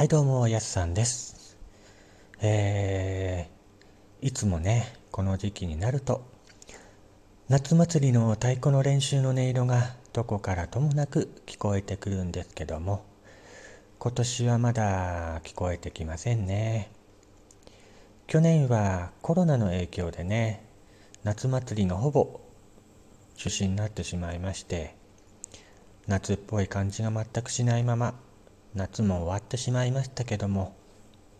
はいどうもやすさんです。えー、いつもねこの時期になると夏祭りの太鼓の練習の音色がどこからともなく聞こえてくるんですけども今年はまだ聞こえてきませんね。去年はコロナの影響でね夏祭りがほぼ中止になってしまいまして夏っぽい感じが全くしないまま夏も終わってしまいましたけども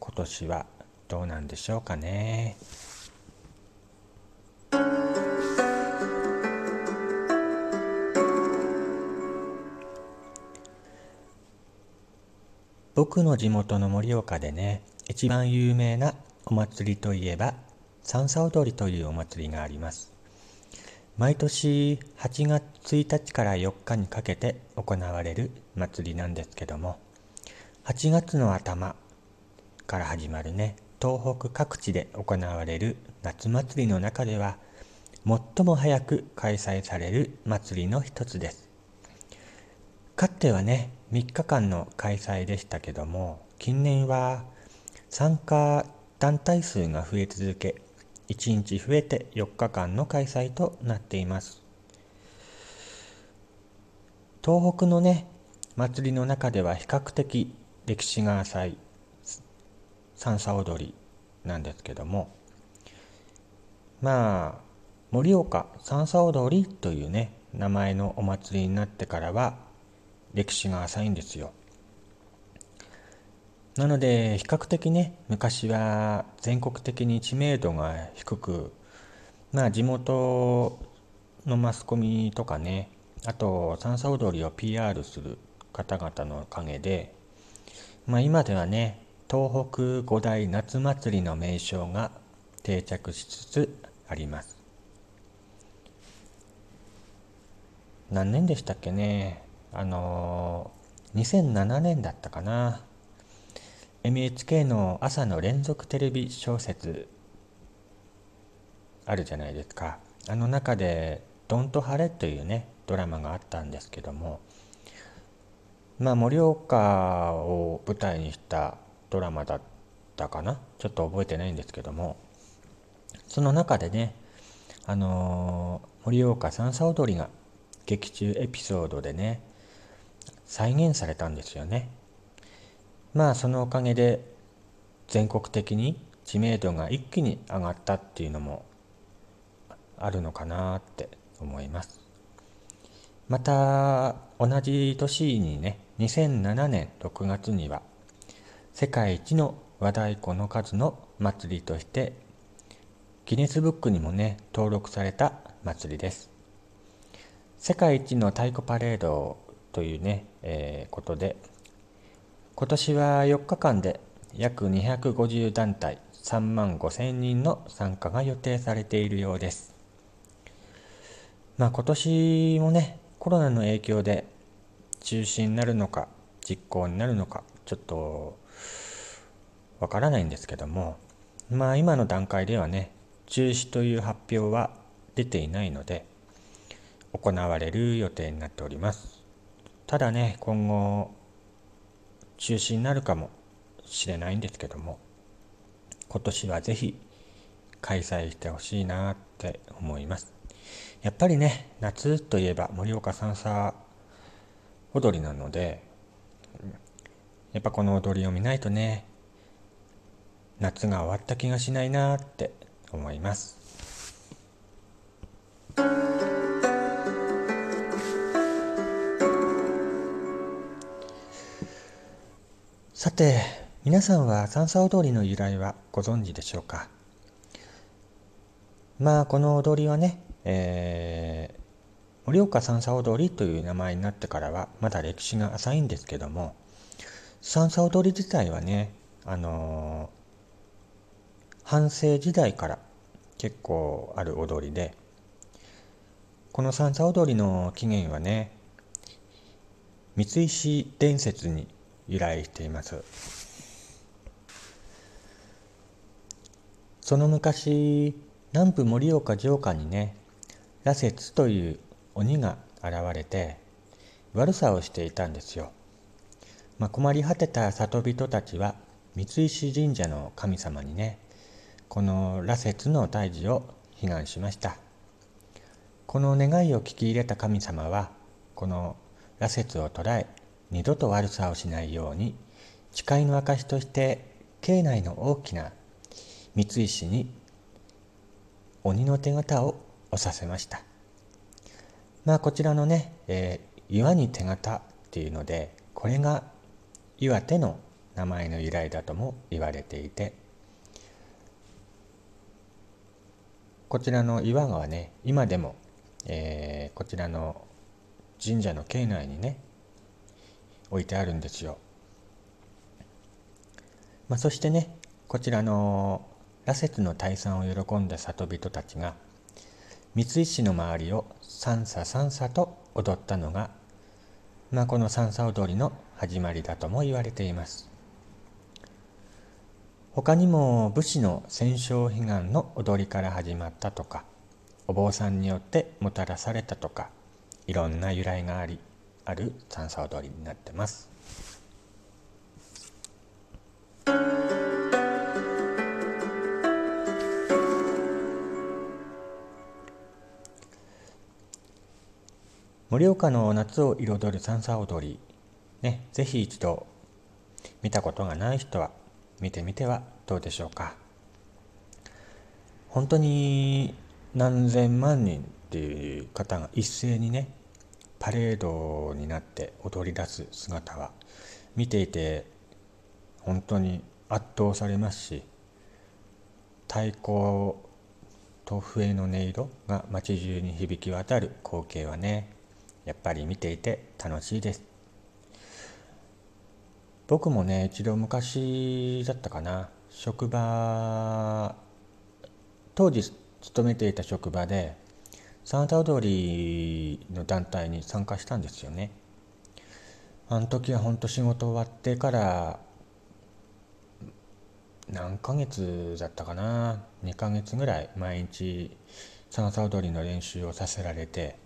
今年はどうなんでしょうかね。僕の地元の盛岡でね一番有名なお祭りといえば三叉踊りというお祭りがあります。毎年8月1日から4日にかけて行われる祭りなんですけども8月の頭から始まるね東北各地で行われる夏祭りの中では最も早く開催される祭りの一つです。かつてはね3日間の開催でしたけども近年は参加団体数が増え続け1日増えて4日間の開催となっています。東北のね祭りの中では比較的歴史が浅い三叉踊りなんですけどもまあ盛岡三叉踊りというね名前のお祭りになってからは歴史が浅いんですよ。なので比較的ね昔は全国的に知名度が低くまあ地元のマスコミとかねあと三叉踊りを PR する方々のおかげでまあ、今ではね東北五大夏祭りの名称が定着しつつあります。何年でしたっけね？あの2007年だったかな。NHK の朝の連続テレビ小説あるじゃないですか。あの中で「ドンと晴れ」というねドラマがあったんですけどもまあ盛岡を舞台にしたドラマだったかな。ちょっと覚えてないんですけども。その中でねあの、盛岡三叉踊りが劇中エピソードでね再現されたんですよね。まあそのおかげで全国的に知名度が一気に上がったっていうのもあるのかなって思います。また同じ年にね2007年6月には世界一の和太鼓の数の祭りとしてギネスブックにもね登録された祭りです。世界一の太鼓パレードというね、えー、ことで今年は4日間で約250団体3万5千人の参加が予定されているようです。まあ今年もねコロナの影響で中止になるのか実行になるのかちょっとわからないんですけどもまあ今の段階ではね中止という発表は出ていないので行われる予定になっております。ただね今後中止になるかもしれないんですけども今年はぜひ開催してほしいなって思います。やっぱりね夏といえば盛岡三叉踊りなのでやっぱこの踊りを見ないとね夏が終わった気がしないなって思います。さて皆さんは三叉踊りの由来はご存知でしょうか？まあこの踊りはね、えー、盛岡三叉踊りという名前になってからはまだ歴史が浅いんですけども三叉踊り自体はねあのー、半世時代から結構ある踊りでこの三叉踊りの起源はね三石伝説に由来しています。その昔南部盛岡城下にね羅刹という鬼が現れて悪さをしていたんですよ。まあ、困り果てた里人たちは三石神社の神様にねこの羅刹の退治を祈願しましたこの願いを聞き入れた神様はこの羅刹を捉え二度と悪さをしないように誓いの証として境内の大きな三石に鬼の手形を押させましたまあこちらのね、えー、岩に手形っていうのでこれが岩手の名前の由来だとも言われていてこちらの岩がね今でも、えー、こちらの神社の境内にね置いてあるんですよ。まあ、そしてねこちらの羅刹の退散を喜んだ里人たちが三石の周りを三叉三叉と踊ったのが、まあ、この三叉踊りの始まりだとも言われています。他にも武士の戦勝悲願の踊りから始まったとかお坊さんによってもたらされたとかいろんな由来がありある三叉踊りになってます。盛岡の夏を彩る三叉踊りね、ぜひ一度見たことがない人は見てみてはどうでしょうか。本当に何千万人っていう方が一斉にねパレードになって踊り出す姿は見ていて本当に圧倒されますし太鼓と笛の音色が街中に響き渡る光景はねやっぱり見ていて楽しいです。僕もね一度昔だったかな。職場当時勤めていた職場でサンタ踊りの団体に参加したんですよね。あの時は本当仕事終わってから何ヶ月だったかな。2ヶ月ぐらい毎日サンタ踊りの練習をさせられて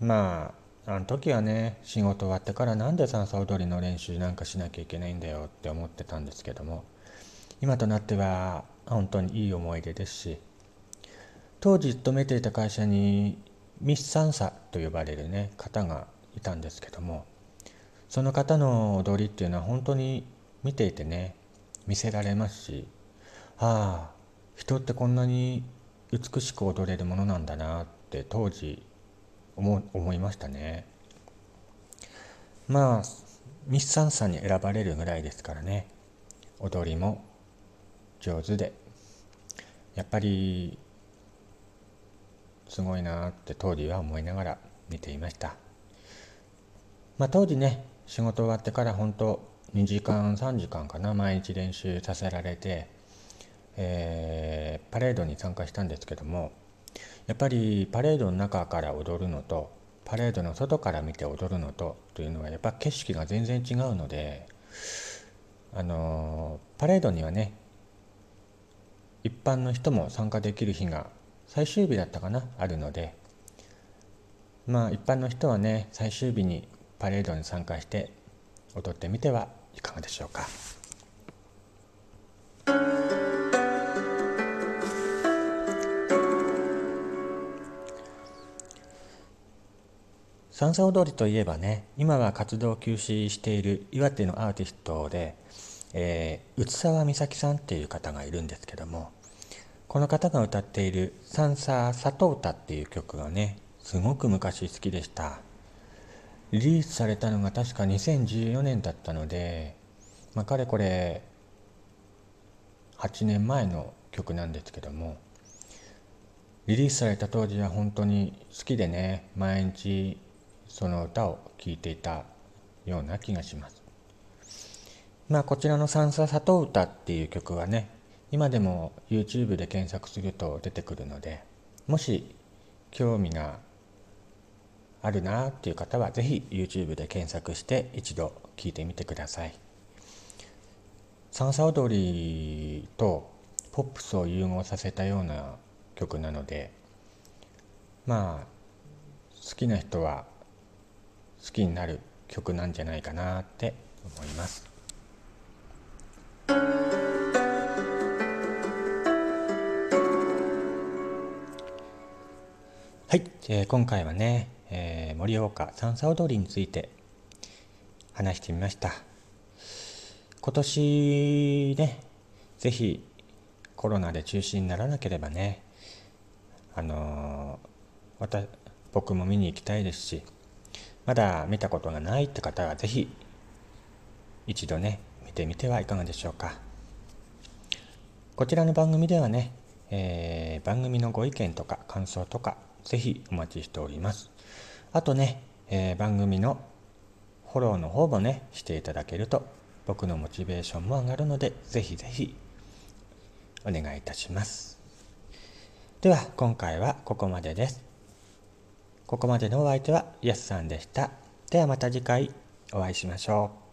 まああの時はね仕事終わってからなんで三叉踊りの練習なんかしなきゃいけないんだよって思ってたんですけども今となっては本当にいい思い出ですし当時勤めていた会社にミス三叉と呼ばれるね方がいたんですけどもその方の踊りっていうのは本当に見ていてね見せられますしああ人ってこんなに美しく踊れるものなんだなって当時思思いましたね。まあミス・サンさんに選ばれるぐらいですからね。踊りも上手で。やっぱりすごいなって当時は思いながら見ていました。まあ当時ね仕事終わってから本当2時間3時間かな毎日練習させられて、えー、パレードに参加したんですけどもやっぱりパレードの中から踊るのとパレードの外から見て踊るのとというのはやっぱ景色が全然違うのであのパレードにはね一般の人も参加できる日が最終日だったかなあるのでまあ一般の人はね最終日にパレードに参加して踊ってみてはいかがでしょうか。三叉踊りといえばね今は活動休止している岩手のアーティストで、えー、内沢美咲さんっていう方がいるんですけどもこの方が歌っている「三叉里歌」っていう曲がねすごく昔好きでした。リリースされたのが確か2014年だったので、まあ、かれこれ8年前の曲なんですけどもリリースされた当時は本当に好きでね毎日その歌を聴いていたような気がします。まあこちらの「三叉里歌」っていう曲はね今でも YouTube で検索すると出てくるのでもし興味があるなっていう方は是非 YouTube で検索して一度聴いてみてください。三叉踊りとポップスを融合させたような曲なのでまあ好きな人は好きになる曲なんじゃないかなって思います。はい、えー、今回はね、えー、盛岡三叉踊りについて話してみました。今年ね、ぜひコロナで中止にならなければね、あのー、また僕も見に行きたいですし、まだ見たことがないって方はぜひ一度ね、見てみてはいかがでしょうか。こちらの番組ではね、えー、番組のご意見とか感想とかぜひお待ちしております。あとね、えー、番組のフォローの方もね、していただけると僕のモチベーションも上がるので、ぜひぜひお願いいたします。では、今回はここまでです。ここまでのお相手はやすさんでした。ではまた次回お会いしましょう。